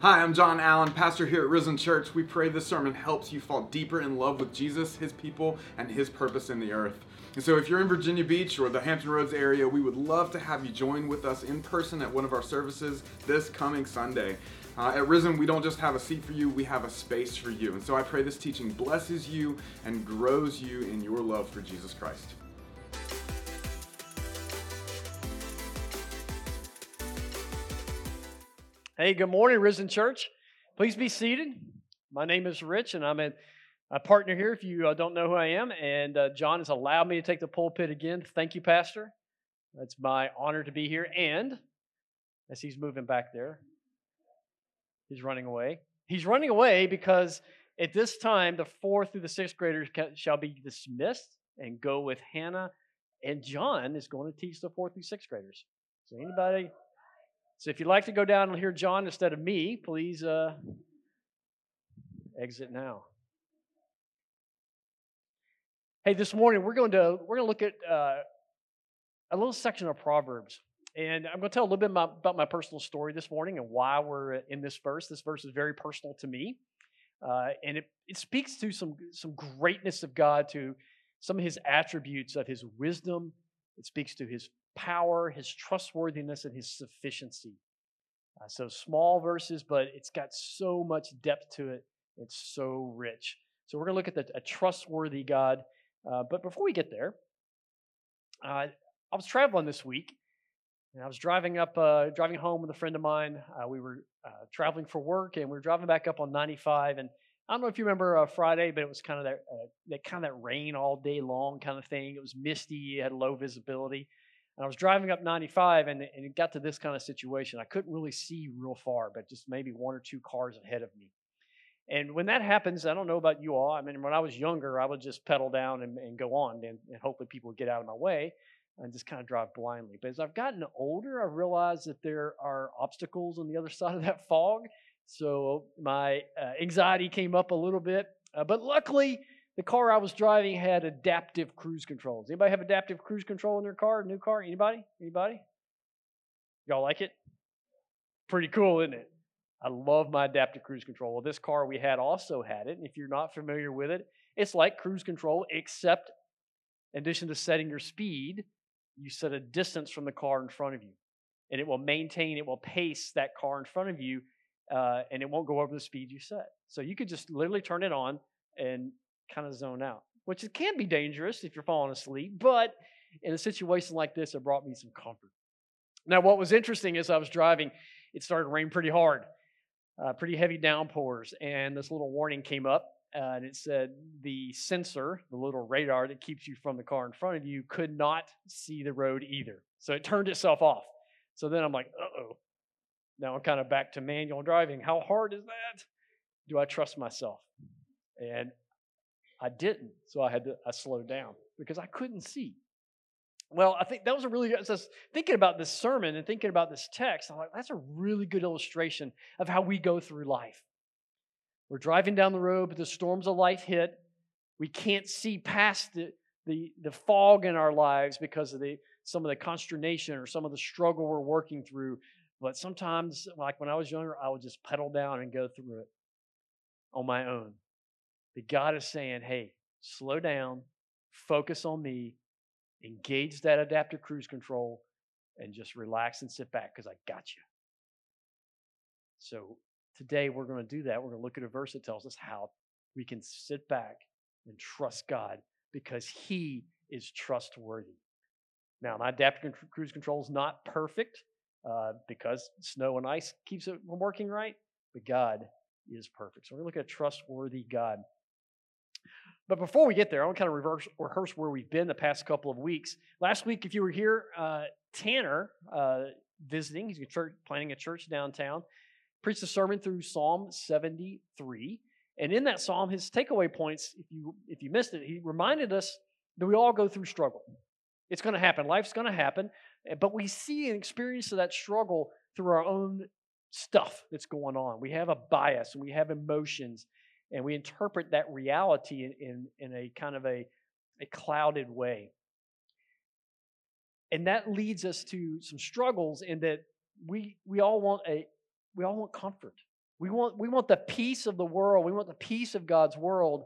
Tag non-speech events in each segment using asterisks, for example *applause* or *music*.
Hi, I'm John Allen, pastor here at Risen Church. We pray this sermon helps you fall deeper in love with Jesus, his people, and his purpose in the earth. And so, if you're in Virginia Beach or the Hampton Roads area, we would love to have you join with us in person at one of our services this coming Sunday. Uh, at Risen, we don't just have a seat for you, we have a space for you. And so, I pray this teaching blesses you and grows you in your love for Jesus Christ. Hey, good morning, Risen Church. Please be seated. My name is Rich, and I'm a, a partner here. If you uh, don't know who I am, and uh, John has allowed me to take the pulpit again. Thank you, Pastor. It's my honor to be here. And as he's moving back there, he's running away. He's running away because at this time, the fourth through the sixth graders shall be dismissed and go with Hannah, and John is going to teach the fourth through sixth graders. So, anybody so if you'd like to go down and hear John instead of me, please uh, exit now. Hey, this morning we're going to we're going to look at uh, a little section of Proverbs, and I'm going to tell a little bit about, about my personal story this morning and why we're in this verse. This verse is very personal to me, uh, and it it speaks to some some greatness of God, to some of His attributes of His wisdom. It speaks to His power, his trustworthiness, and his sufficiency. Uh, so small verses, but it's got so much depth to it. It's so rich. So we're going to look at the, a trustworthy God. Uh, but before we get there, uh, I was traveling this week, and I was driving up, uh, driving home with a friend of mine. Uh, we were uh, traveling for work, and we were driving back up on 95. And I don't know if you remember Friday, but it was kind of that, that kind of that rain all day long kind of thing. It was misty, had low visibility. And I was driving up 95 and, and it got to this kind of situation. I couldn't really see real far, but just maybe one or two cars ahead of me. And when that happens, I don't know about you all. I mean, when I was younger, I would just pedal down and, and go on, and, and hopefully people would get out of my way and just kind of drive blindly. But as I've gotten older, I've realized that there are obstacles on the other *laughs* side of that fog. So my uh, anxiety came up a little bit. Uh, but luckily, the car I was driving had adaptive cruise controls. Anybody have adaptive cruise control in their car? New car? Anybody? Anybody? Y'all like it? Pretty cool, isn't it? I love my adaptive cruise control. Well, this car we had also had it. And if you're not familiar with it, it's like cruise control, except in addition to setting your speed, you set a distance from the car in front of you. And it will maintain, it will pace that car in front of you, uh, and it won't go over the speed you set. So you could just literally turn it on and kind of zone out, which it can be dangerous if you're falling asleep. But in a situation like this, it brought me some comfort. Now, what was interesting is I was driving, it started to rain pretty hard, uh, pretty heavy downpours, and this little warning came up. Uh, and it said the sensor, the little radar that keeps you from the car in front of you, could not see the road either. So it turned itself off. So then I'm like, uh oh. Now I'm kind of back to manual driving. How hard is that? Do I trust myself? And I didn't, so I had to I slowed down because I couldn't see. Well, I think that was a really good. thinking about this sermon and thinking about this text, I'm like, that's a really good illustration of how we go through life. We're driving down the road, but the storms of life hit. We can't see past the, the, the fog in our lives because of the, some of the consternation or some of the struggle we're working through. But sometimes, like when I was younger, I would just pedal down and go through it on my own that God is saying, hey, slow down, focus on me, engage that adaptive cruise control, and just relax and sit back because I got you. So today we're going to do that. We're going to look at a verse that tells us how we can sit back and trust God because He is trustworthy. Now, my adaptive cruise control is not perfect uh, because snow and ice keeps it from working right, but God is perfect. So we're going to look at a trustworthy God. But before we get there, I want to kind of reverse, rehearse where we've been the past couple of weeks. Last week, if you were here, uh, Tanner uh, visiting, he's a church, planning a church downtown, preached a sermon through Psalm 73. And in that psalm, his takeaway points, if you if you missed it, he reminded us that we all go through struggle. It's going to happen. Life's going to happen. Eh, but we see and experience of that struggle through our own stuff that's going on. We have a bias and we have emotions and we interpret that reality in, in, in a kind of a, a clouded way. And that leads us to some struggles in that we, we all want a we all want comfort. We want, we want the peace of the world. We want the peace of God's world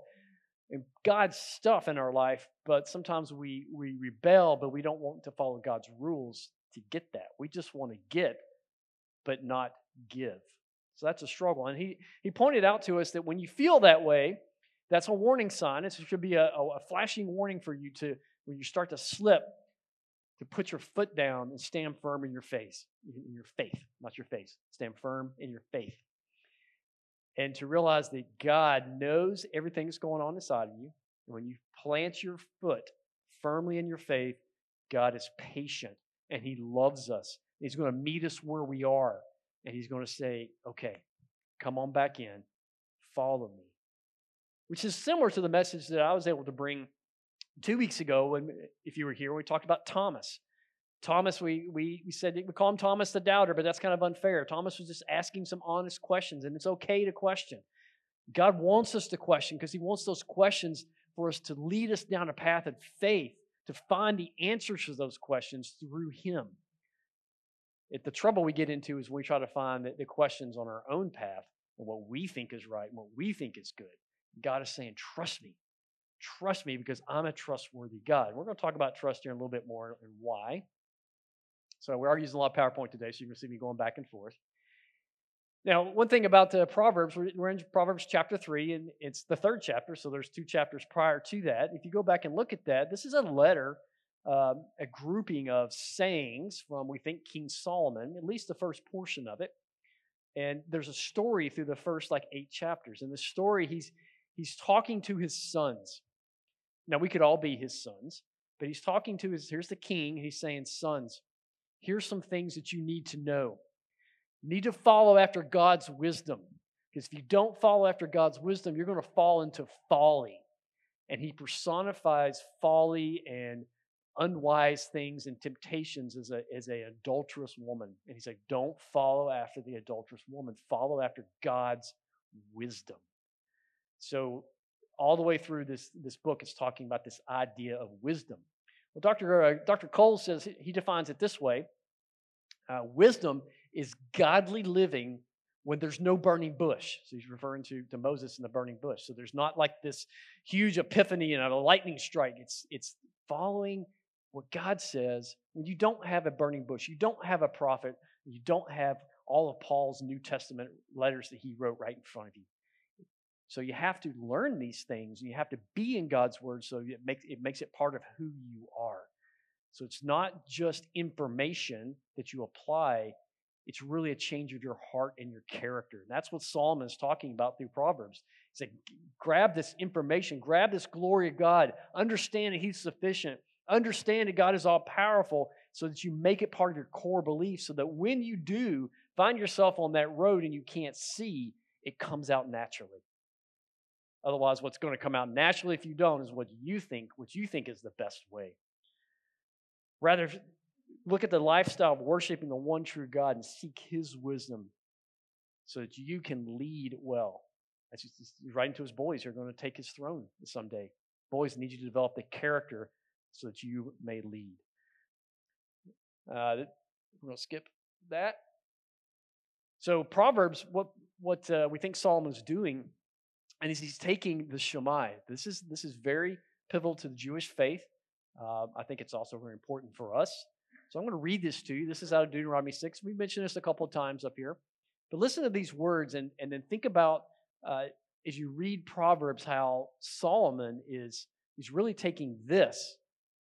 and God's stuff in our life, but sometimes we, we rebel, but we don't want to follow God's rules to get that. We just want to get, but not give. So that's a struggle. And he, he pointed out to us that when you feel that way, that's a warning sign. It should be a, a flashing warning for you to, when you start to slip, to put your foot down and stand firm in your face, in your faith, not your face. Stand firm in your faith. And to realize that God knows everything that's going on inside of you. And when you plant your foot firmly in your faith, God is patient and He loves us. He's going to meet us where we are. And He's going to say, okay, come on back in, follow me. Which is similar to the message that I was able to bring two weeks ago when if you were here we talked about thomas. Thomas we, we, we said we call him thomas the doubter but that's kind of unfair. Thomas was just asking some honest questions and it's okay to question. God wants us to question because he wants those questions for us to lead us down a path of faith to find the answers to those questions through him it, the trouble we get into is we try to find the, the questions on our own path and what we think is right and what we think is good god is saying trust me Trust me because I'm a trustworthy God. We're going to talk about trust here a little bit more and why. So we are using a lot of PowerPoint today, so you can see me going back and forth. Now, one thing about the Proverbs, we're in Proverbs chapter 3, and it's the third chapter, so there's two chapters prior to that. If you go back and look at that, this is a letter, um, a grouping of sayings from, we think, King Solomon, at least the first portion of it. And there's a story through the first like eight chapters. And the story, he's he's talking to his sons. Now, we could all be his sons, but he's talking to his, here's the king, he's saying, Sons, here's some things that you need to know. You need to follow after God's wisdom. Because if you don't follow after God's wisdom, you're going to fall into folly. And he personifies folly and unwise things and temptations as a as a adulterous woman. And he said, Don't follow after the adulterous woman. Follow after God's wisdom. So all the way through this, this book, it's talking about this idea of wisdom. Well, Dr. Uh, Dr. Cole says he defines it this way uh, wisdom is godly living when there's no burning bush. So he's referring to, to Moses and the burning bush. So there's not like this huge epiphany and a lightning strike. It's, it's following what God says when you don't have a burning bush, you don't have a prophet, you don't have all of Paul's New Testament letters that he wrote right in front of you. So you have to learn these things. You have to be in God's word so it makes it makes it part of who you are. So it's not just information that you apply, it's really a change of your heart and your character. And that's what Solomon is talking about through Proverbs. He said, grab this information, grab this glory of God, understand that He's sufficient, understand that God is all powerful, so that you make it part of your core belief, so that when you do find yourself on that road and you can't see, it comes out naturally. Otherwise, what's going to come out naturally if you don't is what you think, what you think is the best way. Rather, look at the lifestyle of worshiping the one true God and seek His wisdom so that you can lead well. As he's writing to his boys who are going to take his throne someday. Boys need you to develop the character so that you may lead. Uh, we're going to skip that. So Proverbs, what what uh, we think Solomon's doing and he's, he's taking the Shema. This is this is very pivotal to the Jewish faith. Uh, I think it's also very important for us. So I'm going to read this to you. This is out of Deuteronomy 6. We mentioned this a couple of times up here. But listen to these words and, and then think about uh, as you read Proverbs how Solomon is he's really taking this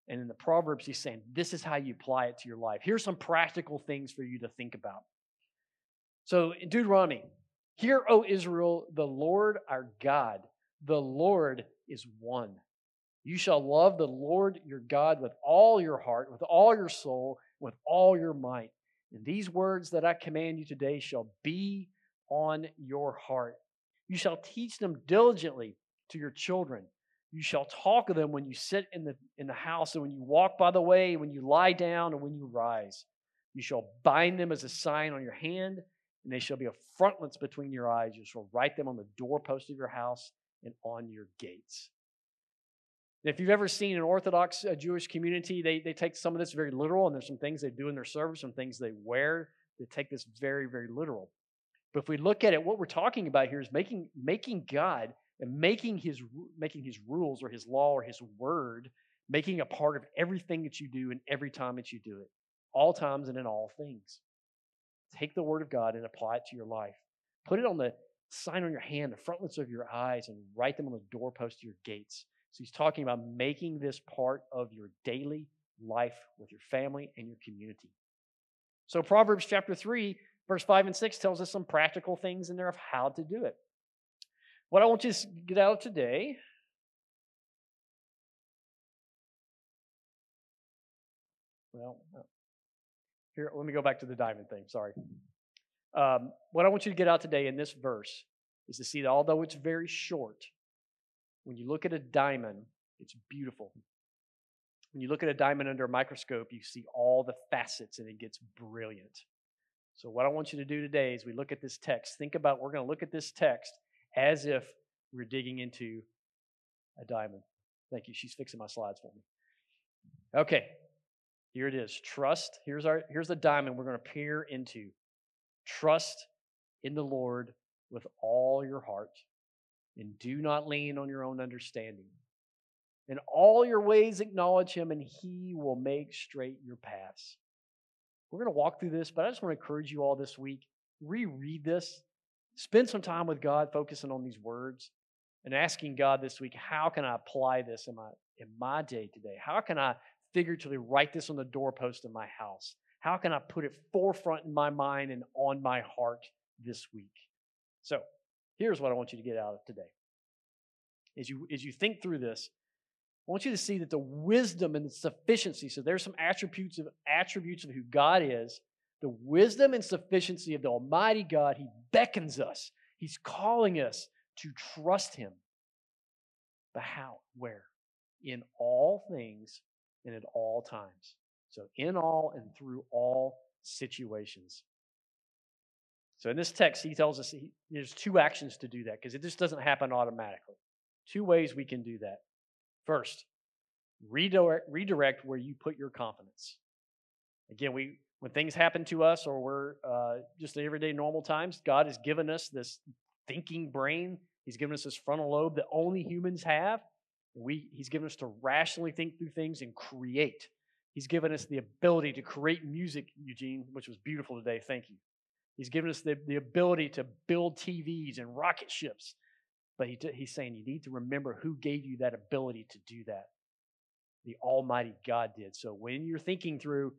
and in the Proverbs he's saying this is how you apply it to your life. Here's some practical things for you to think about. So in Deuteronomy Hear, O Israel, the Lord our God, the Lord is one. You shall love the Lord your God with all your heart, with all your soul, with all your might. And these words that I command you today shall be on your heart. You shall teach them diligently to your children. You shall talk of them when you sit in the, in the house, and when you walk by the way, when you lie down, and when you rise. You shall bind them as a sign on your hand and they shall be a frontlets between your eyes. You shall write them on the doorpost of your house and on your gates. If you've ever seen an Orthodox uh, Jewish community, they, they take some of this very literal, and there's some things they do in their service, some things they wear. They take this very, very literal. But if we look at it, what we're talking about here is making, making God and making his, making his rules or his law or his word, making a part of everything that you do and every time that you do it, all times and in all things. Take the word of God and apply it to your life. Put it on the sign on your hand, the frontlets of your eyes, and write them on the doorpost of your gates. So he's talking about making this part of your daily life with your family and your community. So Proverbs chapter 3, verse 5 and 6 tells us some practical things in there of how to do it. What I want you to get out today well, here, let me go back to the diamond thing. Sorry. Um, what I want you to get out today in this verse is to see that although it's very short, when you look at a diamond, it's beautiful. When you look at a diamond under a microscope, you see all the facets and it gets brilliant. So, what I want you to do today is we look at this text. Think about we're going to look at this text as if we're digging into a diamond. Thank you. She's fixing my slides for me. Okay, here it is. Trust. Here's our here's the diamond we're going to peer into. Trust in the Lord with all your heart and do not lean on your own understanding. In all your ways acknowledge him and he will make straight your paths. We're going to walk through this, but I just want to encourage you all this week. Reread this. Spend some time with God focusing on these words and asking God this week, how can I apply this in my in my day today? How can I figuratively write this on the doorpost of my house? How can I put it forefront in my mind and on my heart this week? So, here's what I want you to get out of today. As you, as you think through this, I want you to see that the wisdom and the sufficiency, so there's some attributes of attributes of who God is, the wisdom and sufficiency of the Almighty God, He beckons us. He's calling us to trust Him. But how? Where? In all things and at all times. So, in all and through all situations. So, in this text, he tells us he, there's two actions to do that because it just doesn't happen automatically. Two ways we can do that. First, redirect, redirect where you put your confidence. Again, we when things happen to us or we're uh, just everyday normal times, God has given us this thinking brain. He's given us this frontal lobe that only humans have. We, he's given us to rationally think through things and create. He's given us the ability to create music, Eugene, which was beautiful today. Thank you. He's given us the, the ability to build TVs and rocket ships. But he, he's saying you need to remember who gave you that ability to do that. The Almighty God did. So when you're thinking through,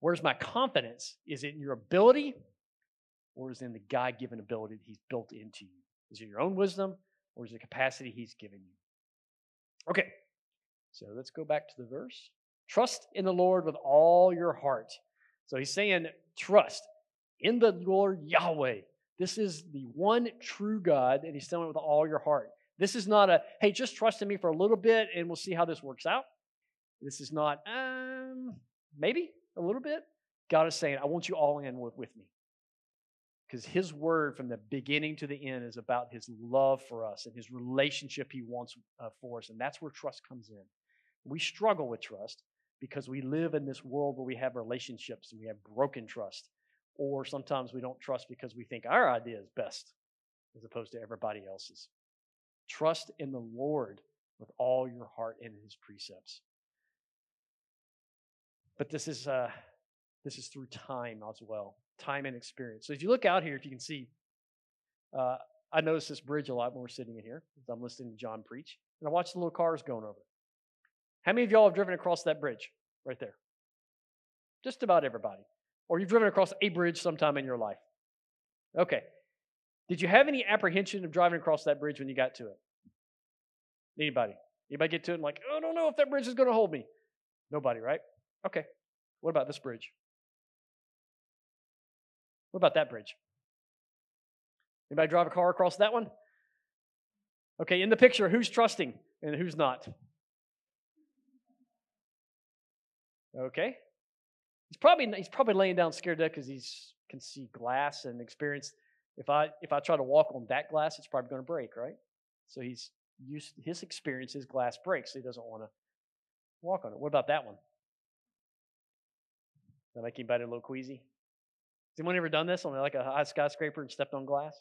where's my confidence? Is it in your ability or is it in the God given ability that He's built into you? Is it your own wisdom or is it the capacity He's given you? Okay, so let's go back to the verse. Trust in the Lord with all your heart. So he's saying, trust in the Lord Yahweh. This is the one true God, and he's telling it with all your heart. This is not a, hey, just trust in me for a little bit and we'll see how this works out. This is not, um, maybe a little bit. God is saying, I want you all in with, with me. Because his word from the beginning to the end is about his love for us and his relationship he wants uh, for us and that's where trust comes in. We struggle with trust because we live in this world where we have relationships and we have broken trust or sometimes we don't trust because we think our idea is best as opposed to everybody else's. Trust in the lord with all your heart and his precepts but this is uh, this is through time as well time and experience. So as you look out here, if you can see, uh, I notice this bridge a lot when we're sitting in here I'm listening to John preach, and I watch the little cars going over. How many of y'all have driven across that bridge right there? Just about everybody. Or you've driven across a bridge sometime in your life. Okay. Did you have any apprehension of driving across that bridge when you got to it? Anybody? Anybody get to it and like, oh, I don't know if that bridge is going to hold me? Nobody, right? Okay. What about this bridge? What about that bridge? Anybody drive a car across that one? Okay, in the picture, who's trusting and who's not? Okay. He's probably he's probably laying down scared because he can see glass and experience. If I if I try to walk on that glass, it's probably going to break, right? So he's used his experience, his glass breaks, so he doesn't want to walk on it. What about that one? That make anybody a little queasy? Has anyone ever done this on like a high skyscraper and stepped on glass?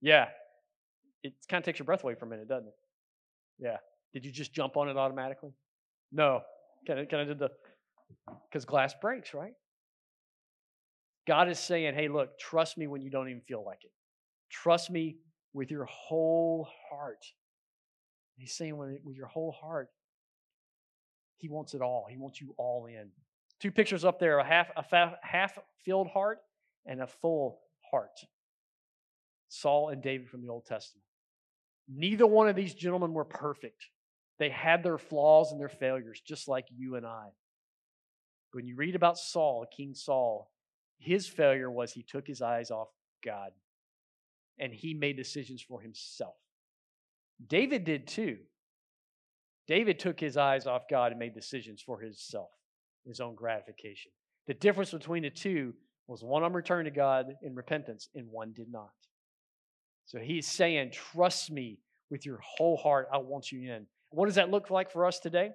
Yeah. It kind of takes your breath away for a minute, doesn't it? Yeah. Did you just jump on it automatically? No. Kind of, kind of did the, because glass breaks, right? God is saying, hey, look, trust me when you don't even feel like it. Trust me with your whole heart. He's saying, with your whole heart, He wants it all. He wants you all in. Two pictures up there a half, a half filled heart and a full heart. Saul and David from the Old Testament. Neither one of these gentlemen were perfect. They had their flaws and their failures, just like you and I. When you read about Saul, King Saul, his failure was he took his eyes off God and he made decisions for himself. David did too. David took his eyes off God and made decisions for himself, his own gratification. The difference between the two was one of them returned to God in repentance and one did not. So he's saying, Trust me with your whole heart. I want you in. What does that look like for us today?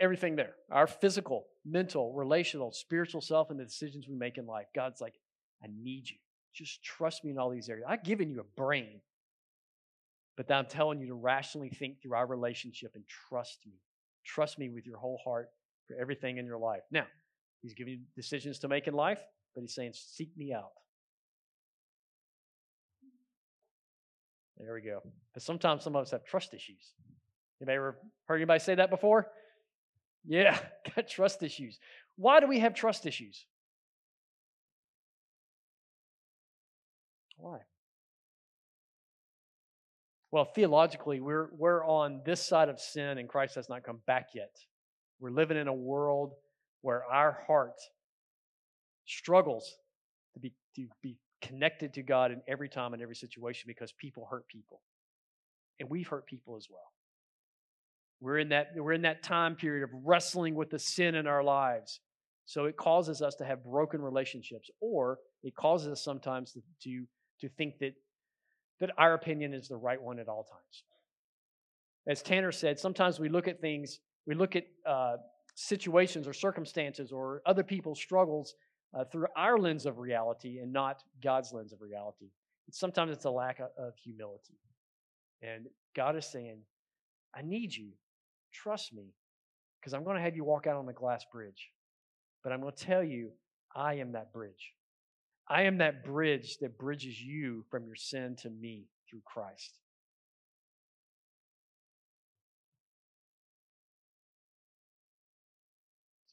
Everything there our physical, mental, relational, spiritual self, and the decisions we make in life. God's like, I need you. Just trust me in all these areas. I've given you a brain, but I'm telling you to rationally think through our relationship and trust me. Trust me with your whole heart for everything in your life. Now, He's giving you decisions to make in life, but He's saying, Seek me out. There we go. But sometimes some of us have trust issues. Anybody ever heard anybody say that before? Yeah, *laughs* got trust issues. Why do we have trust issues? Why? Well, theologically, we're, we're on this side of sin and Christ has not come back yet. We're living in a world where our heart struggles to be, to be connected to God in every time and every situation because people hurt people. And we've hurt people as well. We're in that, we're in that time period of wrestling with the sin in our lives. So it causes us to have broken relationships, or it causes us sometimes to, to, to think that, that our opinion is the right one at all times. As Tanner said, sometimes we look at things, we look at uh, situations or circumstances or other people's struggles uh, through our lens of reality and not God's lens of reality. And sometimes it's a lack of, of humility. And God is saying, I need you. Trust me, because I'm going to have you walk out on the glass bridge. But I'm going to tell you, I am that bridge. I am that bridge that bridges you from your sin to me through Christ.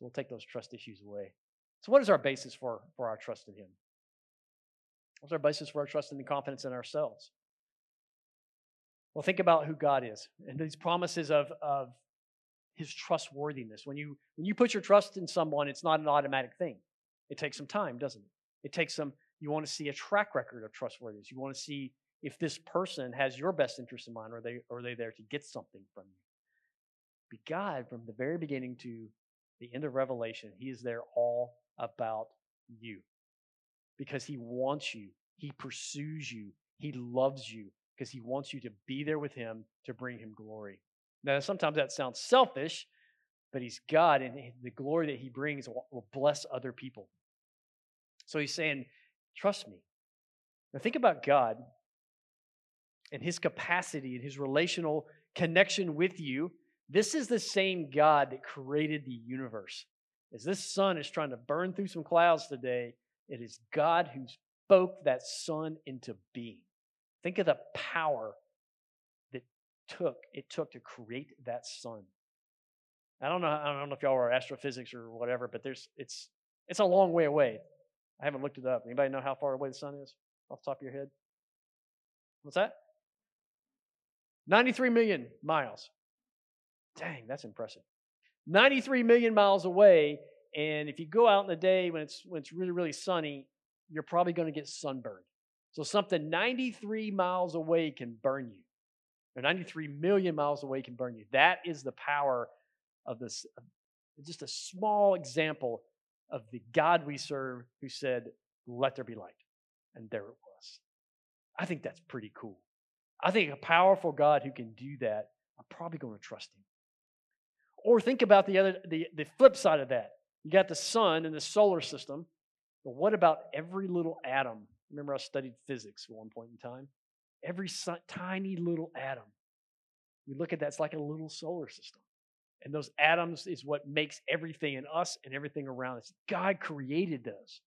We'll take those trust issues away. So, what is our basis for, for our trust in Him? What's our basis for our trust and confidence in ourselves? Well, think about who God is and these promises of, of His trustworthiness. When you, when you put your trust in someone, it's not an automatic thing. It takes some time, doesn't it? It takes some, you want to see a track record of trustworthiness. You want to see if this person has your best interest in mind or they, are they there to get something from you. But God, from the very beginning to the end of Revelation, He is there all about you because He wants you, He pursues you, He loves you because He wants you to be there with Him to bring Him glory. Now, sometimes that sounds selfish, but He's God, and the glory that He brings will bless other people. So He's saying, Trust me. Now, think about God and His capacity and His relational connection with you. This is the same God that created the universe. As this sun is trying to burn through some clouds today, it is God who spoke that sun into being. Think of the power that took it took to create that sun. I don't know. I don't know if y'all are astrophysics or whatever, but there's it's it's a long way away. I haven't looked it up. Anybody know how far away the sun is off the top of your head? What's that? 93 million miles. Dang, that's impressive. 93 million miles away. And if you go out in the day when it's when it's really, really sunny, you're probably going to get sunburned. So something 93 miles away can burn you. Or 93 million miles away can burn you. That is the power of this. Just a small example of the God we serve who said, Let there be light. And there it was. I think that's pretty cool. I think a powerful God who can do that, I'm probably going to trust him. Or think about the other the, the flip side of that. You got the sun and the solar system, But what about every little atom? Remember, I studied physics at one point in time. Every tiny little atom. We look at that, it's like a little solar system. And those atoms is what makes everything in us and everything around us. God created those.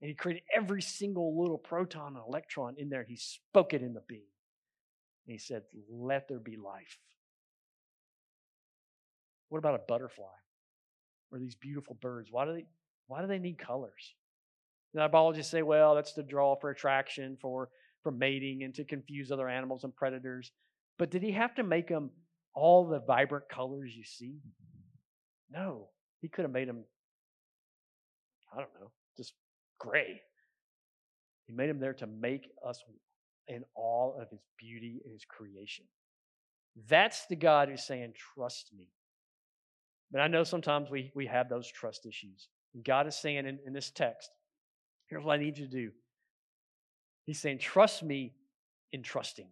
And He created every single little proton and electron in there. And He spoke it in the being. And He said, Let there be life. What about a butterfly? Or these beautiful birds? Why do they why do they need colors? And biologists say, well, that's to draw for attraction, for, for mating, and to confuse other animals and predators. But did he have to make them all the vibrant colors you see? No. He could have made them, I don't know, just gray. He made them there to make us in all of his beauty and his creation. That's the God who's saying, trust me. But I know sometimes we, we have those trust issues. And God is saying in, in this text, here's what I need you to do. He's saying, trust me in trusting,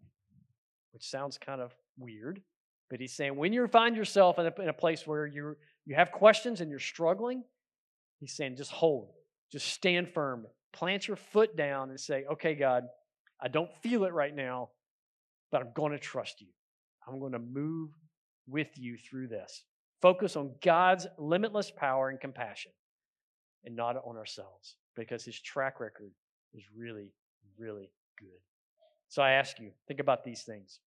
which sounds kind of weird. But he's saying, when you find yourself in a, in a place where you you have questions and you're struggling, he's saying, just hold, just stand firm, plant your foot down and say, okay, God, I don't feel it right now, but I'm going to trust you. I'm going to move with you through this. Focus on God's limitless power and compassion and not on ourselves because his track record is really, really good. So I ask you, think about these things.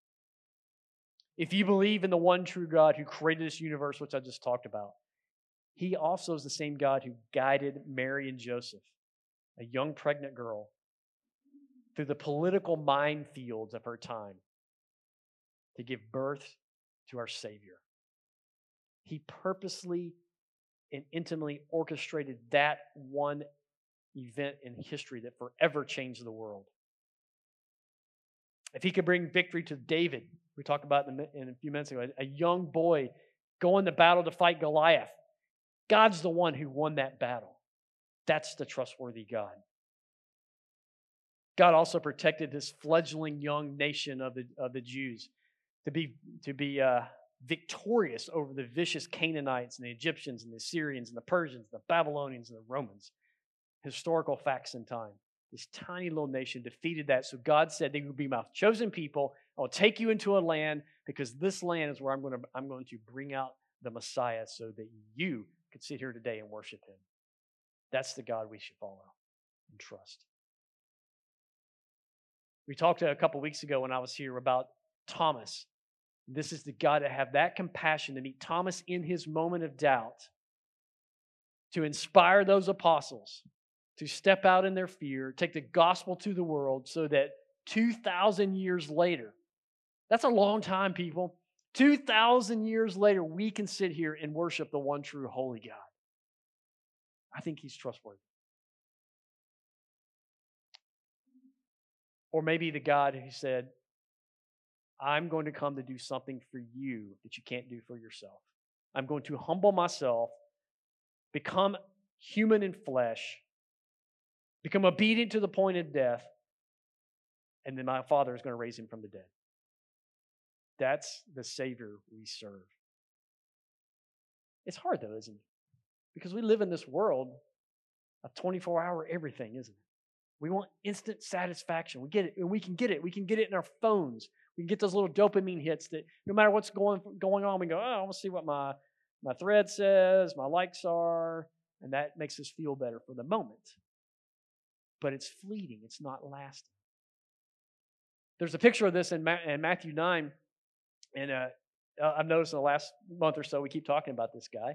If you believe in the one true God who created this universe, which I just talked about, he also is the same God who guided Mary and Joseph, a young pregnant girl, through the political minefields of her time to give birth to our Savior. He purposely and intimately orchestrated that one event in history that forever changed the world. If he could bring victory to David, we talked about in a few minutes ago, a young boy going to battle to fight Goliath. God's the one who won that battle. That's the trustworthy God. God also protected this fledgling young nation of the, of the Jews to be, to be uh, victorious over the vicious Canaanites and the Egyptians and the Syrians and the Persians, the Babylonians and the Romans. Historical facts in time. This tiny little nation defeated that. So God said they would be my chosen people. I'll take you into a land because this land is where I'm going to, I'm going to bring out the Messiah so that you could sit here today and worship him. That's the God we should follow and trust. We talked a couple weeks ago when I was here about Thomas this is the God to have that compassion to meet Thomas in his moment of doubt, to inspire those apostles to step out in their fear, take the gospel to the world so that 2,000 years later, that's a long time, people. 2,000 years later, we can sit here and worship the one true holy God. I think he's trustworthy. Or maybe the God who said, I'm going to come to do something for you that you can't do for yourself. I'm going to humble myself, become human in flesh, become obedient to the point of death, and then my Father is going to raise him from the dead. That's the Savior we serve. It's hard, though, isn't it? Because we live in this world of 24 hour everything, isn't it? We want instant satisfaction. We get it, we can get it. We can get it in our phones. We get those little dopamine hits that no matter what's going going on, we go, oh, I want to see what my my thread says, my likes are, and that makes us feel better for the moment. But it's fleeting. It's not lasting. There's a picture of this in, Ma- in Matthew nine, and uh, I've noticed in the last month or so we keep talking about this guy.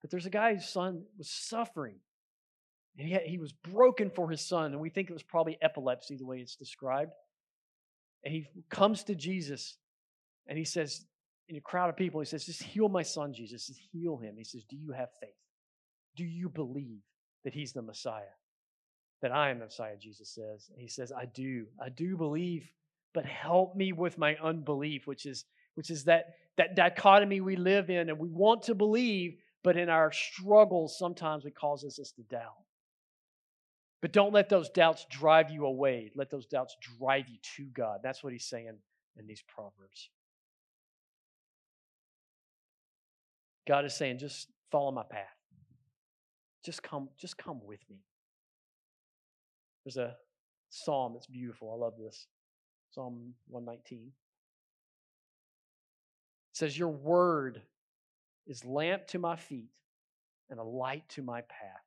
But there's a guy whose son was suffering and he, he was broken for his son, and we think it was probably epilepsy, the way it's described. And he comes to Jesus and he says, in a crowd of people, he says, Just heal my son, Jesus. Just heal him. He says, Do you have faith? Do you believe that he's the Messiah? That I am the Messiah, Jesus says. And he says, I do. I do believe, but help me with my unbelief, which is which is that that dichotomy we live in, and we want to believe, but in our struggles, sometimes it causes us to doubt. But don't let those doubts drive you away. Let those doubts drive you to God. That's what he's saying in these Proverbs. God is saying, just follow my path. Just come, just come with me. There's a psalm that's beautiful. I love this. Psalm 119. It says, Your word is lamp to my feet and a light to my path.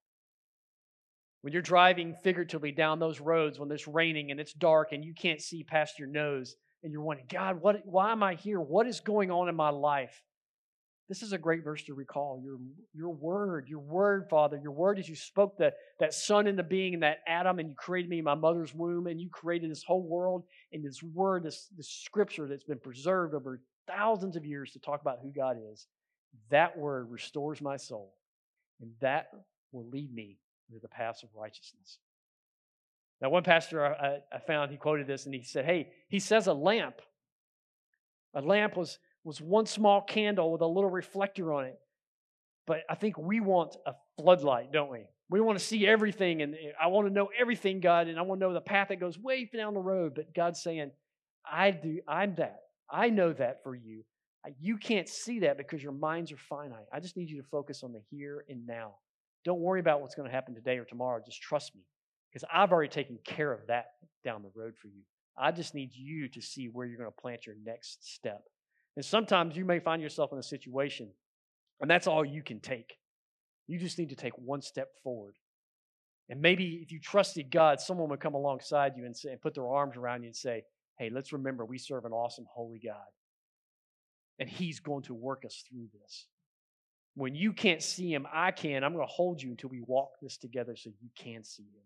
When you're driving figuratively down those roads when it's raining and it's dark and you can't see past your nose and you're wondering, God, what, why am I here? What is going on in my life? This is a great verse to recall. Your, your word, your word, Father, your word as you spoke the, that sun into being and that atom, and you created me in my mother's womb, and you created this whole world, and this word, this, this scripture that's been preserved over thousands of years to talk about who God is. That word restores my soul, and that will lead me the paths of righteousness. Now, one pastor uh, I, I found, he quoted this, and he said, Hey, he says a lamp. A lamp was was one small candle with a little reflector on it. But I think we want a floodlight, don't we? We want to see everything, and eh, I want to know everything, God, and I want to know the path that goes way down the road. But God's saying, I do, I'm that. I know that for you. You can't see that because your minds are finite. I just need you to focus on the here and now. Don't worry about what's going to happen today or tomorrow. Just trust me because I've already taken care of that down the road for you. I just need you to see where you're going to plant your next step. And sometimes you may find yourself in a situation, and that's all you can take. You just need to take one step forward. And maybe if you trusted God, someone would come alongside you and, say, and put their arms around you and say, Hey, let's remember we serve an awesome, holy God. And He's going to work us through this. When you can't see Him, I can. I'm going to hold you until we walk this together so you can see Him.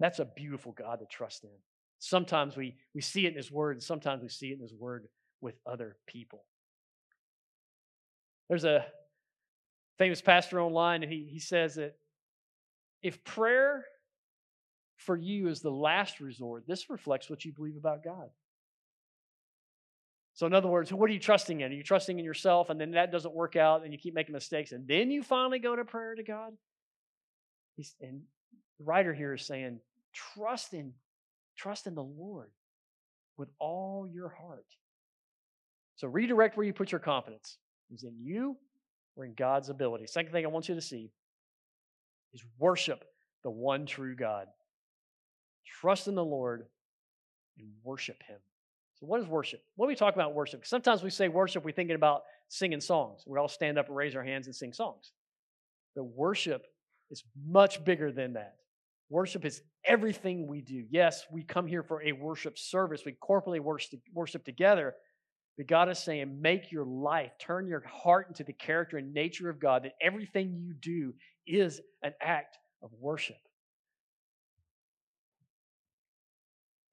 That's a beautiful God to trust in. Sometimes we, we see it in His Word, and sometimes we see it in His Word with other people. There's a famous pastor online, and he, he says that if prayer for you is the last resort, this reflects what you believe about God. So, in other words, what are you trusting in? Are you trusting in yourself, and then that doesn't work out, and you keep making mistakes, and then you finally go to prayer to God? He's, and the writer here is saying, trust in, trust in the Lord with all your heart. So redirect where you put your confidence. Is in you or in God's ability. Second thing I want you to see is worship the one true God. Trust in the Lord and worship Him. So, what is worship? What do we talk about worship? Sometimes we say worship, we're thinking about singing songs. We all stand up and raise our hands and sing songs. But worship is much bigger than that. Worship is everything we do. Yes, we come here for a worship service. We corporately worship, together, but God is saying, make your life, turn your heart into the character and nature of God, that everything you do is an act of worship.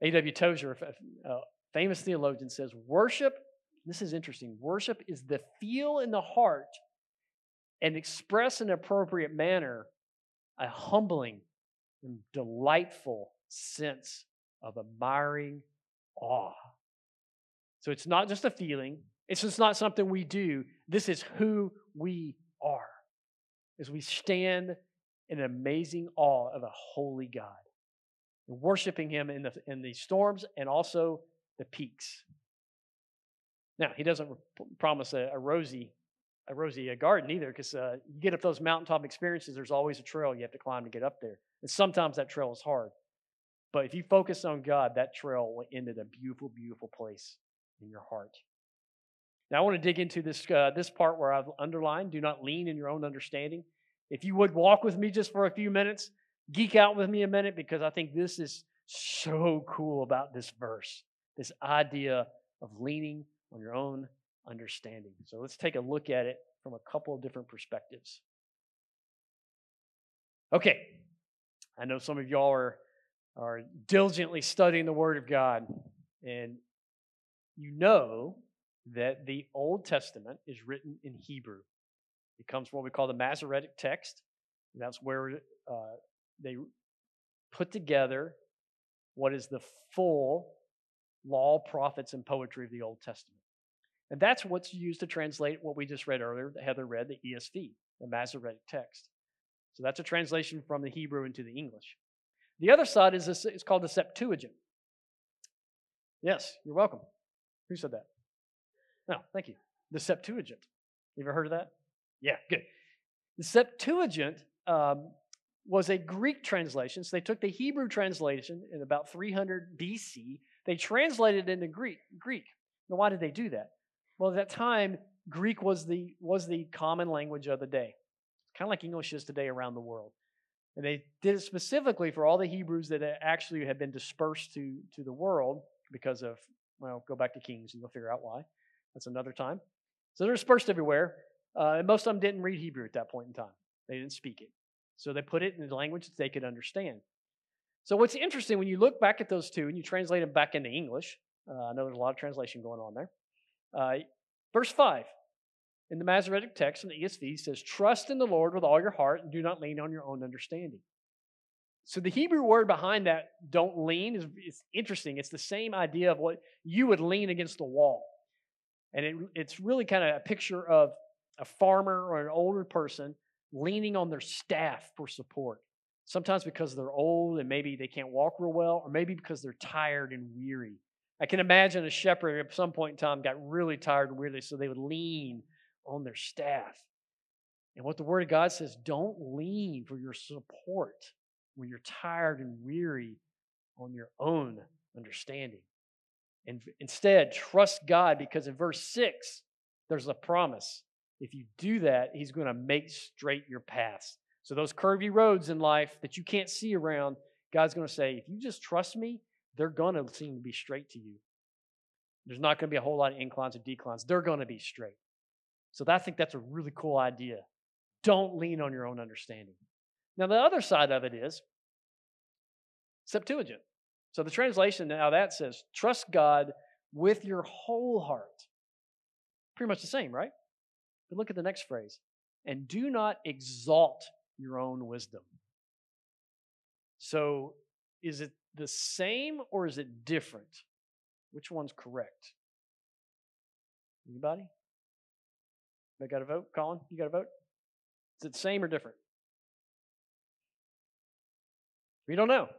A.W. Tozer, a famous theologian, says, Worship, this is interesting, worship is the feel in the heart and express in an appropriate manner a humbling and delightful sense of admiring awe. So it's not just a feeling, it's just not something we do. This is who we are. As we stand in amazing awe of a holy God, worshiping Him in the, in the storms and also the peaks. Now, He doesn't promise a, a rosy a rosy a garden either, because uh, you get up those mountaintop experiences, there's always a trail you have to climb to get up there. And sometimes that trail is hard. But if you focus on God, that trail will end at a beautiful, beautiful place in your heart. Now, I want to dig into this, uh, this part where I've underlined do not lean in your own understanding. If you would walk with me just for a few minutes, geek out with me a minute, because I think this is so cool about this verse this idea of leaning on your own understanding. So let's take a look at it from a couple of different perspectives. Okay, I know some of y'all are, are diligently studying the Word of God, and you know that the Old Testament is written in Hebrew. It comes from what we call the Masoretic text. That's where uh, they put together what is the full law, prophets, and poetry of the Old Testament. And that's what's used to translate what we just read earlier, that Heather read, the ESV, the Masoretic text. So that's a translation from the Hebrew into the English. The other side is this, it's called the Septuagint. Yes, you're welcome. Who said that? No, thank you. The Septuagint. You ever heard of that? Yeah, good. The Septuagint um, was a Greek translation. So they took the Hebrew translation in about 300 BC. They translated it into Greek. Greek. Now, why did they do that? Well, at that time, Greek was the was the common language of the day, kind of like English is today around the world. And they did it specifically for all the Hebrews that actually had been dispersed to to the world because of well, go back to Kings and you'll figure out why. That's another time. So they're dispersed everywhere. Uh, and most of them didn't read Hebrew at that point in time. They didn't speak it. So they put it in a language that they could understand. So what's interesting when you look back at those two and you translate them back into English, uh, I know there's a lot of translation going on there. Uh, verse 5 in the Masoretic text in the ESV says, Trust in the Lord with all your heart and do not lean on your own understanding. So the Hebrew word behind that, don't lean, is, is interesting. It's the same idea of what you would lean against the wall. And it, it's really kind of a picture of a farmer or an older person leaning on their staff for support. Sometimes because they're old and maybe they can't walk real well, or maybe because they're tired and weary. I can imagine a shepherd at some point in time got really tired and weary, so they would lean on their staff. And what the Word of God says don't lean for your support when you're tired and weary on your own understanding. And instead, trust God because in verse 6, there's a promise. If you do that, He's going to make straight your paths. So, those curvy roads in life that you can't see around, God's going to say, if you just trust me, they're going to seem to be straight to you. There's not going to be a whole lot of inclines or declines. They're going to be straight. So, I think that's a really cool idea. Don't lean on your own understanding. Now, the other side of it is Septuagint. So the translation now that says, trust God with your whole heart. Pretty much the same, right? But look at the next phrase. And do not exalt your own wisdom. So is it the same or is it different? Which one's correct? Anybody? I got a vote? Colin, you got a vote? Is it same or different? We don't know.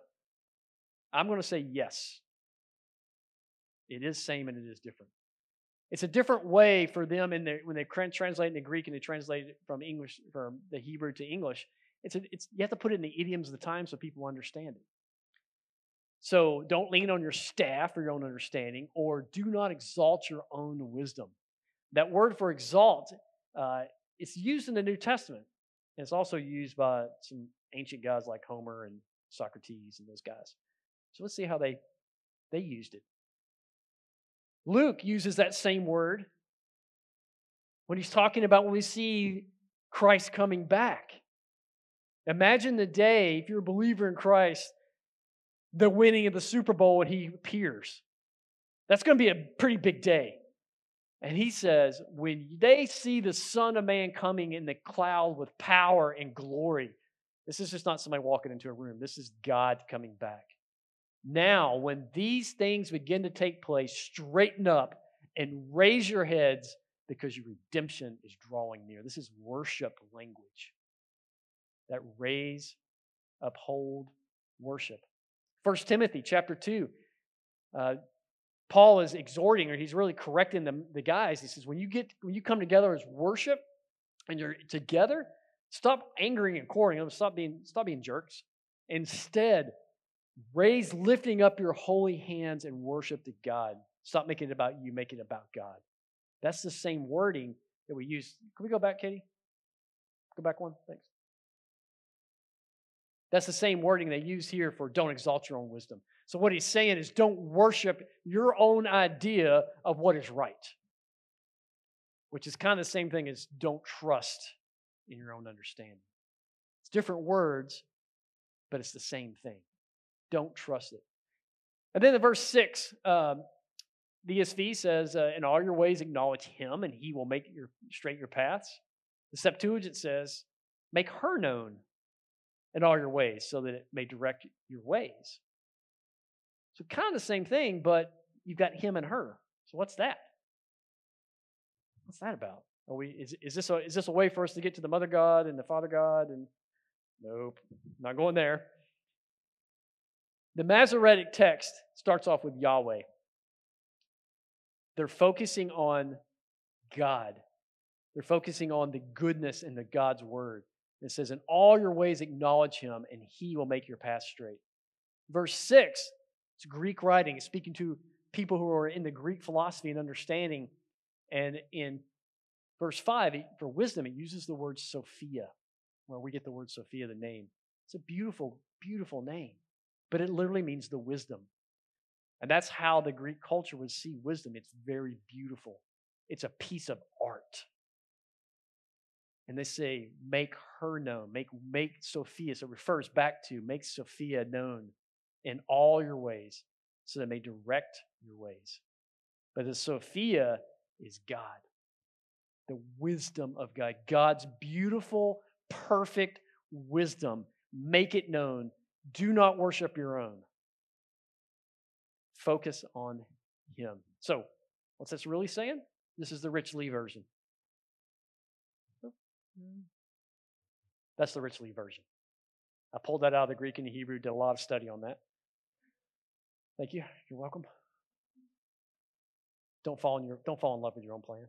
I'm going to say yes. It is same and it is different. It's a different way for them in their, when they translate into Greek and they translate it from English from the Hebrew to English. It's, a, it's you have to put it in the idioms of the time so people understand it. So don't lean on your staff or your own understanding, or do not exalt your own wisdom. That word for exalt, uh, it's used in the New Testament. And it's also used by some ancient guys like Homer and Socrates and those guys. So let's see how they, they used it. Luke uses that same word when he's talking about when we see Christ coming back. Imagine the day, if you're a believer in Christ, the winning of the Super Bowl when he appears. That's going to be a pretty big day. And he says, when they see the Son of Man coming in the cloud with power and glory, this is just not somebody walking into a room. This is God coming back. Now, when these things begin to take place, straighten up and raise your heads because your redemption is drawing near. This is worship language. That raise, uphold, worship. First Timothy chapter 2. Uh, Paul is exhorting, or he's really correcting the, the guys. He says, when you get when you come together as worship and you're together, stop angering and quarreling. Stop being stop being jerks. Instead, Raise lifting up your holy hands and worship to God. Stop making it about you, make it about God. That's the same wording that we use. Can we go back, Katie? Go back one. Thanks. That's the same wording they use here for don't exalt your own wisdom. So, what he's saying is don't worship your own idea of what is right, which is kind of the same thing as don't trust in your own understanding. It's different words, but it's the same thing don't trust it. And then in verse 6, um, the ESV says, uh, In all your ways acknowledge him, and he will make your straight your paths. The Septuagint says, Make her known in all your ways, so that it may direct your ways. So, kind of the same thing, but you've got him and her. So, what's that? What's that about? Are we, is, is, this a, is this a way for us to get to the Mother God and the Father God? And nope, not going there. The Masoretic text starts off with Yahweh. They're focusing on God. They're focusing on the goodness in the God's word. It says, In all your ways acknowledge him, and he will make your path straight. Verse 6, it's Greek writing. It's speaking to people who are in the Greek philosophy and understanding. And in verse 5, for wisdom, it uses the word Sophia, where we get the word Sophia, the name. It's a beautiful, beautiful name, but it literally means the wisdom. And that's how the Greek culture would see wisdom. It's very beautiful, it's a piece of art. And they say, make her known, make, make Sophia. So it refers back to make Sophia known in all your ways so that may direct your ways. But the Sophia is God, the wisdom of God, God's beautiful, perfect wisdom. Make it known. Do not worship your own. Focus on Him. So, what's this really saying? This is the Rich Lee version. Oh, mm. That's the Rich Lee version. I pulled that out of the Greek and the Hebrew, did a lot of study on that. Thank you. You're welcome. Don't fall in your don't fall in love with your own plan.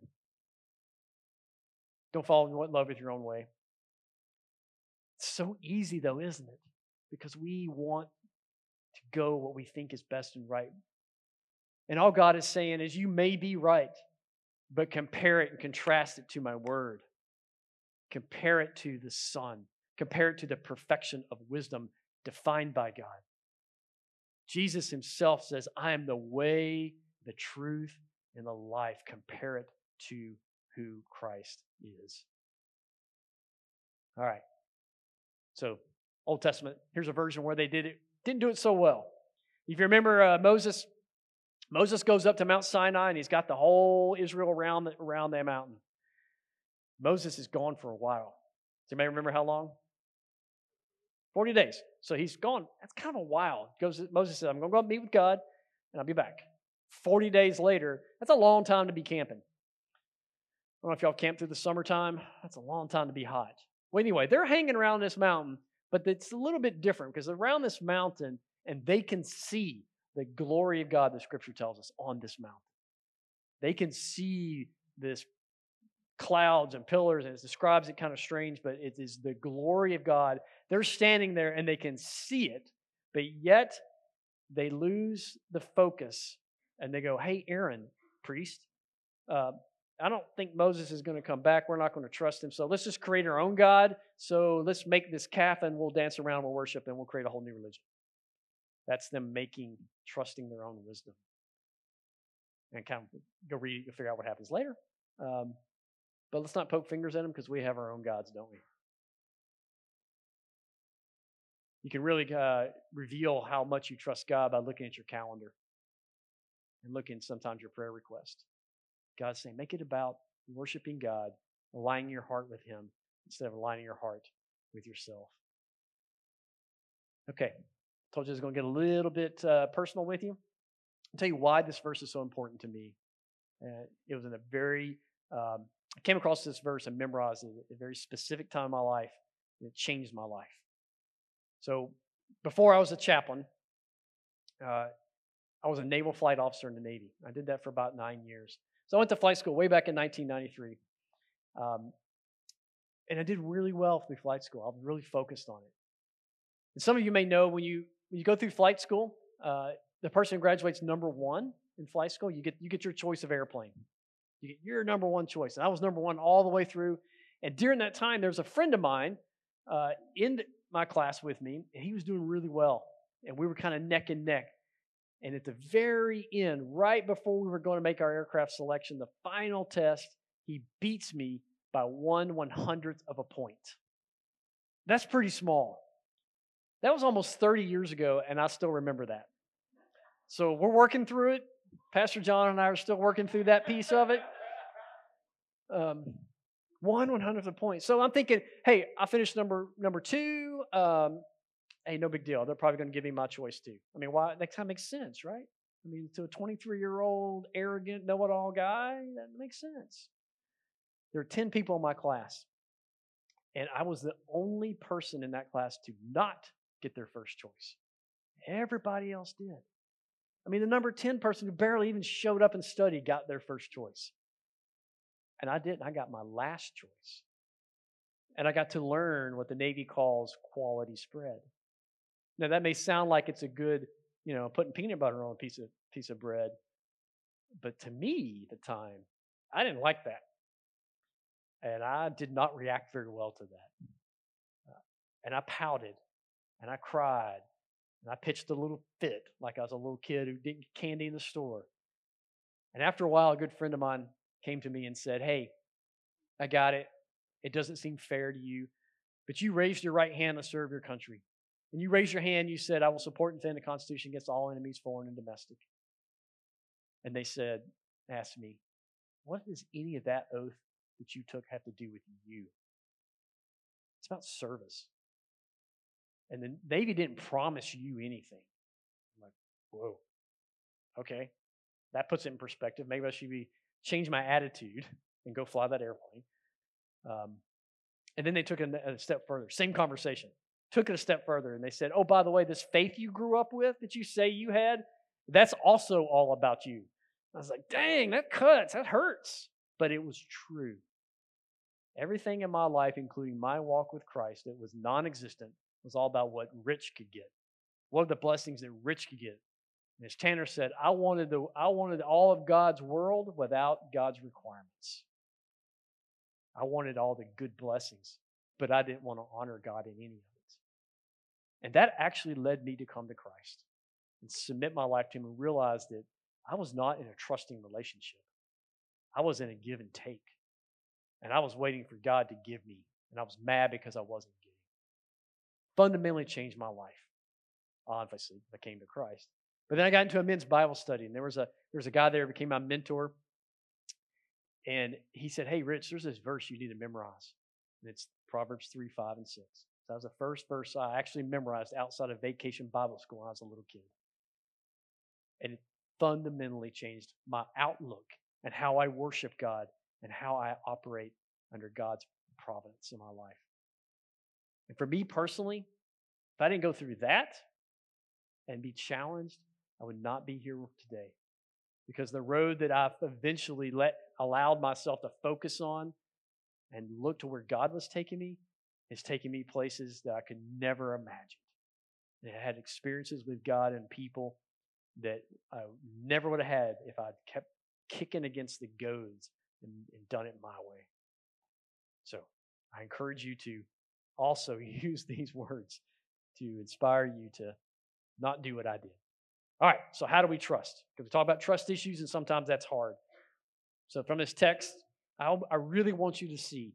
Don't fall in love with your own way. It's so easy though, isn't it? Because we want to go what we think is best and right. And all God is saying is you may be right, but compare it and contrast it to my word. Compare it to the Son. Compare it to the perfection of wisdom defined by God. Jesus himself says, I am the way, the truth, and the life. Compare it to who Christ is. All right. So, Old Testament, here's a version where they did it, didn't do it so well. If you remember uh, Moses, Moses goes up to Mount Sinai and he's got the whole Israel around, around that mountain. Moses is gone for a while. Does anybody remember how long? 40 days. So he's gone. That's kind of a while. Goes, Moses says, I'm going to go meet with God and I'll be back. 40 days later, that's a long time to be camping. I don't know if y'all camp through the summertime. That's a long time to be hot. Well, anyway, they're hanging around this mountain, but it's a little bit different because around this mountain, and they can see the glory of God, the scripture tells us, on this mountain. They can see this clouds and pillars, and it describes it kind of strange, but it is the glory of God. They're standing there and they can see it, but yet they lose the focus and they go, Hey, Aaron, priest, uh, I don't think Moses is going to come back. We're not going to trust him. So let's just create our own God. So let's make this calf and we'll dance around, we'll worship, and we'll create a whole new religion. That's them making, trusting their own wisdom. And kind of go read you'll figure out what happens later. Um, but let's not poke fingers at them because we have our own gods, don't we? You can really uh, reveal how much you trust God by looking at your calendar and looking sometimes your prayer request. God's saying, make it about worshiping God, aligning your heart with Him instead of aligning your heart with yourself. Okay, told you I was going to get a little bit uh, personal with you. I'll tell you why this verse is so important to me. Uh, it was in a very, um, I came across this verse and memorized it at a very specific time in my life. And it changed my life. So before I was a chaplain, uh, I was a naval flight officer in the Navy. I did that for about nine years. So I went to flight school way back in 1993. Um, and I did really well through flight school. I was really focused on it. And some of you may know when you when you go through flight school, uh, the person who graduates number one in flight school, you get you get your choice of airplane. You get your number one choice. And I was number one all the way through. And during that time, there was a friend of mine uh, in my class with me, and he was doing really well. And we were kind of neck and neck. And at the very end, right before we were going to make our aircraft selection, the final test, he beats me by one one hundredth of a point. That's pretty small. That was almost 30 years ago, and I still remember that. So we're working through it. Pastor John and I are still working through that piece of it. Um, one one hundredth of a point. So I'm thinking, hey, I finished number number two. Um, hey, no big deal. They're probably going to give me my choice too. I mean, why? That kind of makes sense, right? I mean, to a 23 year old, arrogant, know it all guy, that makes sense. There are 10 people in my class, and I was the only person in that class to not get their first choice. Everybody else did. I mean, the number 10 person who barely even showed up and studied got their first choice. And I didn't. I got my last choice. and I got to learn what the Navy calls quality spread. Now that may sound like it's a good, you know, putting peanut butter on a piece of piece of bread, but to me the time, I didn't like that, and I did not react very well to that. Uh, and I pouted, and I cried, and I pitched a little fit like I was a little kid who didn't get candy in the store. And after a while, a good friend of mine came to me and said, "Hey, I got it. It doesn't seem fair to you, but you raised your right hand to serve your country. And you raised your hand, you said, I will support and defend the Constitution against all enemies, foreign and domestic. And they said, asked me, what does any of that oath that you took have to do with you? It's about service. And the Navy didn't promise you anything. I'm like, whoa, okay. That puts it in perspective. Maybe I should be change my attitude and go fly that airplane. Um, and then they took it a step further. Same conversation. Took it a step further and they said, Oh, by the way, this faith you grew up with that you say you had, that's also all about you. I was like, Dang, that cuts. That hurts. But it was true. Everything in my life, including my walk with Christ, that was non existent, was all about what Rich could get. What are the blessings that Rich could get? And as Tanner said, I wanted, the, I wanted all of God's world without God's requirements. I wanted all the good blessings, but I didn't want to honor God in any of it. And that actually led me to come to Christ and submit my life to Him and realize that I was not in a trusting relationship. I was in a give and take. And I was waiting for God to give me. And I was mad because I wasn't getting. Fundamentally changed my life. Obviously, I came to Christ. But then I got into a men's Bible study, and there was a there was a guy there who became my mentor. And he said, Hey, Rich, there's this verse you need to memorize. And it's Proverbs 3, 5, and 6. So that was the first verse I actually memorized outside of vacation Bible school when I was a little kid. And it fundamentally changed my outlook and how I worship God and how I operate under God's providence in my life. And for me personally, if I didn't go through that and be challenged, I would not be here today because the road that I've eventually let allowed myself to focus on and look to where God was taking me is taking me places that I could never imagine. And I had experiences with God and people that I never would have had if I'd kept kicking against the goads and, and done it my way. So I encourage you to also *laughs* use these words to inspire you to not do what I did. All right, so how do we trust? Because we talk about trust issues, and sometimes that's hard. So, from this text, I, I really want you to see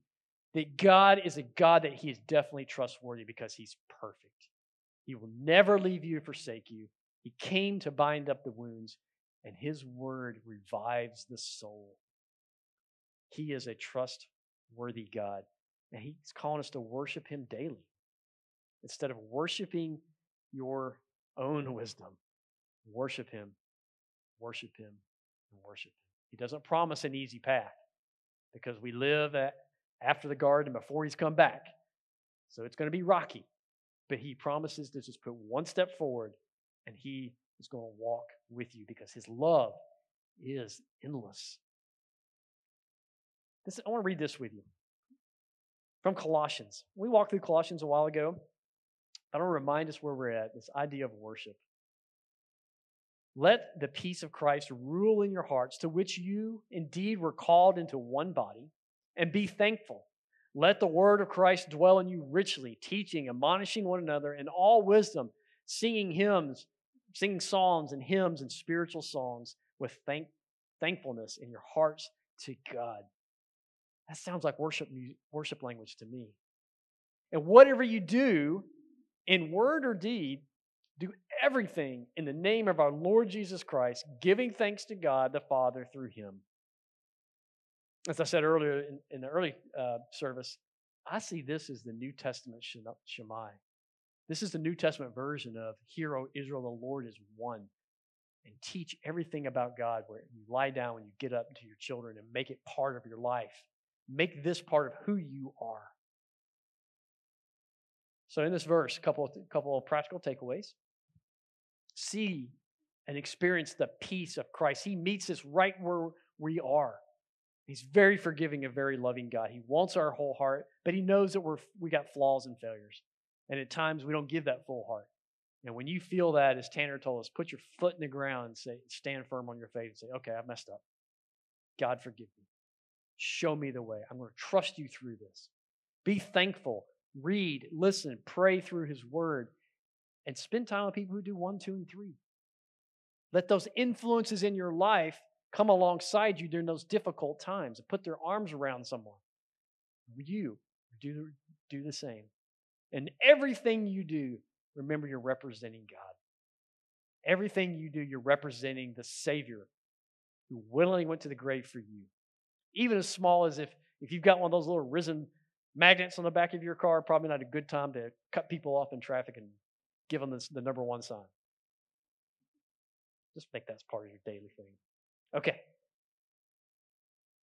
that God is a God that He is definitely trustworthy because He's perfect. He will never leave you or forsake you. He came to bind up the wounds, and His word revives the soul. He is a trustworthy God, and He's calling us to worship Him daily instead of worshiping your own *laughs* wisdom. Worship Him, worship Him, and worship Him. He doesn't promise an easy path because we live at, after the garden before He's come back. So it's going to be rocky. But He promises to just put one step forward and He is going to walk with you because His love is endless. This, I want to read this with you from Colossians. We walked through Colossians a while ago. I want to remind us where we're at this idea of worship. Let the peace of Christ rule in your hearts, to which you indeed were called into one body, and be thankful. Let the word of Christ dwell in you richly, teaching, admonishing one another in all wisdom, singing hymns, singing psalms and hymns and spiritual songs with thank, thankfulness in your hearts to God. That sounds like worship, worship language to me. And whatever you do, in word or deed, do everything in the name of our Lord Jesus Christ, giving thanks to God the Father through him. As I said earlier in, in the early uh, service, I see this as the New Testament Shema. This is the New Testament version of Hear, O Israel, the Lord is one. And teach everything about God where you lie down when you get up to your children and make it part of your life. Make this part of who you are. So in this verse, a couple of, couple of practical takeaways see and experience the peace of Christ. He meets us right where we are. He's very forgiving, a very loving God. He wants our whole heart, but He knows that we're we got flaws and failures. And at times we don't give that full heart. And when you feel that, as Tanner told us, put your foot in the ground and say, stand firm on your faith and say, okay, I messed up. God, forgive me. Show me the way. I'm going to trust you through this. Be thankful. Read, listen, pray through His Word, and spend time with people who do one, two, and three. Let those influences in your life come alongside you during those difficult times and put their arms around someone. You do, do the same. And everything you do, remember you're representing God. Everything you do, you're representing the Savior who willingly went to the grave for you. Even as small as if, if you've got one of those little risen magnets on the back of your car, probably not a good time to cut people off in traffic and give them the number one sign. Just make that part of your daily thing. Okay.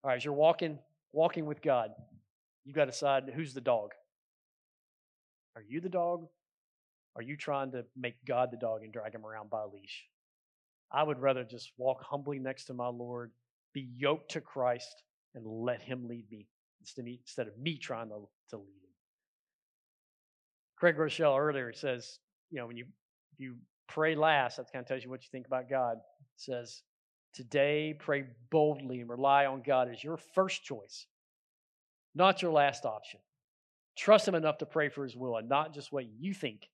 All right, as you're walking, walking with God, you've got to decide who's the dog. Are you the dog? Are you trying to make God the dog and drag him around by a leash? I would rather just walk humbly next to my Lord, be yoked to Christ, and let him lead me instead of me trying to, to lead him. Craig Groeschel earlier says, you know, when you you pray last, that kind of tells you what you think about God. It says, today pray boldly and rely on God as your first choice, not your last option. Trust Him enough to pray for His will and not just what you think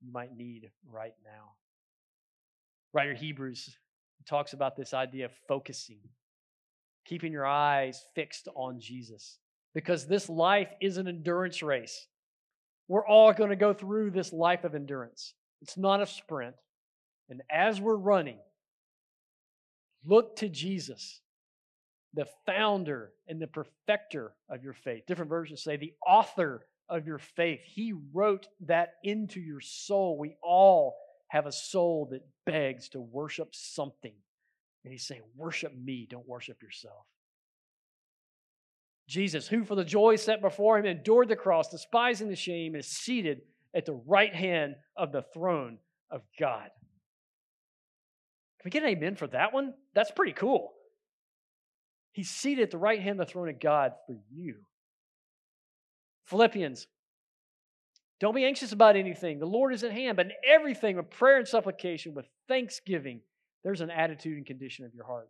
you might need right now. Writer Hebrews talks about this idea of focusing, keeping your eyes fixed on Jesus, because this life is an endurance race. We're all going to go through this life of endurance. It's not a sprint. And as we're running, look to Jesus, the founder and the perfecter of your faith. Different versions say the author of your faith. He wrote that into your soul. We all have a soul that begs to worship something. And he's saying, Worship me, don't worship yourself. Jesus, who for the joy set before him endured the cross, despising the shame, is seated at the right hand of the throne of God. Can we get an amen for that one? That's pretty cool. He's seated at the right hand of the throne of God for you. Philippians, don't be anxious about anything. The Lord is at hand, but in everything with prayer and supplication, with thanksgiving, there's an attitude and condition of your heart.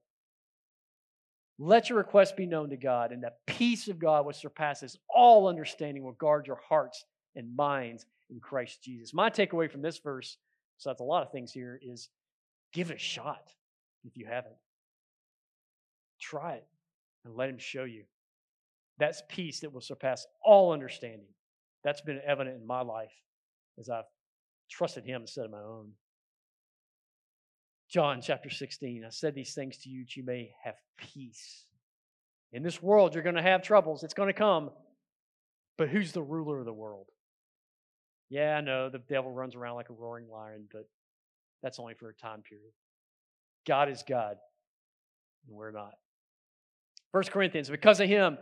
Let your requests be known to God, and the peace of God, which surpasses all understanding, will guard your hearts and minds in Christ Jesus. My takeaway from this verse, so that's a lot of things here, is give it a shot if you haven't. Try it and let Him show you. That's peace that will surpass all understanding. That's been evident in my life as I've trusted Him instead of my own. John chapter 16, I said these things to you that you may have peace. In this world, you're going to have troubles. It's going to come. But who's the ruler of the world? Yeah, I know the devil runs around like a roaring lion, but that's only for a time period. God is God, and we're not. First Corinthians, because of him,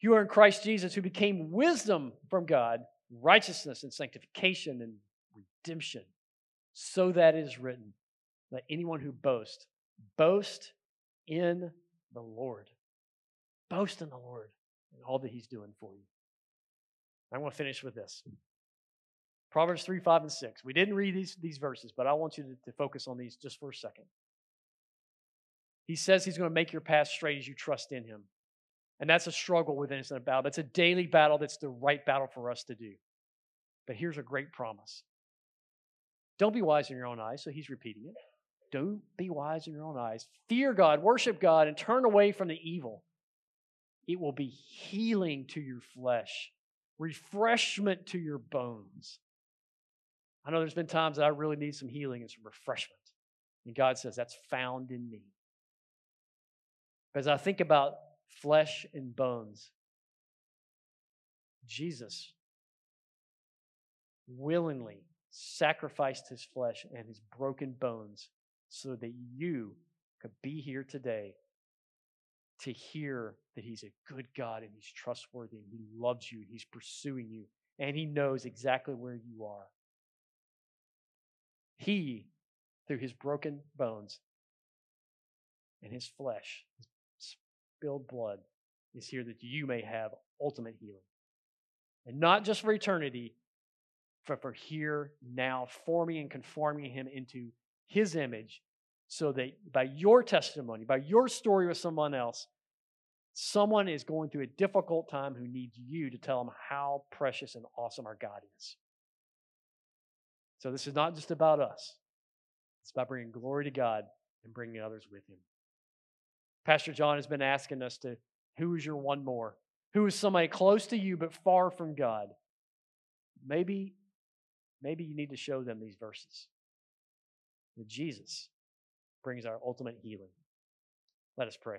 you are in Christ Jesus, who became wisdom from God, righteousness and sanctification and redemption, so that is written, let anyone who boasts boast in the Lord. Boast in the Lord and all that he's doing for you. I want to finish with this. Proverbs 3, 5, and 6. We didn't read these, these verses, but I want you to, to focus on these just for a second. He says he's going to make your path straight as you trust in him. And that's a struggle within us in a battle. That's a daily battle. That's the right battle for us to do. But here's a great promise. Don't be wise in your own eyes. So he's repeating it. Don't be wise in your own eyes. Fear God, worship God, and turn away from the evil. It will be healing to your flesh, refreshment to your bones. I know there's been times that I really need some healing and some refreshment. And God says that's found in me. As I think about flesh and bones, Jesus willingly sacrificed his flesh and his broken bones so that you could be here today to hear that he's a good God and he's trustworthy and he loves you, and he's pursuing you, and he knows exactly where you are. He, through his broken bones and his flesh, his spilled blood, is here that you may have ultimate healing. And not just for eternity, but for here, now, forming and conforming him into his image, so that by your testimony, by your story with someone else, someone is going through a difficult time who needs you to tell them how precious and awesome our God is. So this is not just about us, it's about bringing glory to God and bringing others with him. Pastor John has been asking us to who is your one more? Who is somebody close to you but far from God? Maybe, maybe you need to show them these verses. That Jesus brings our ultimate healing. Let us pray.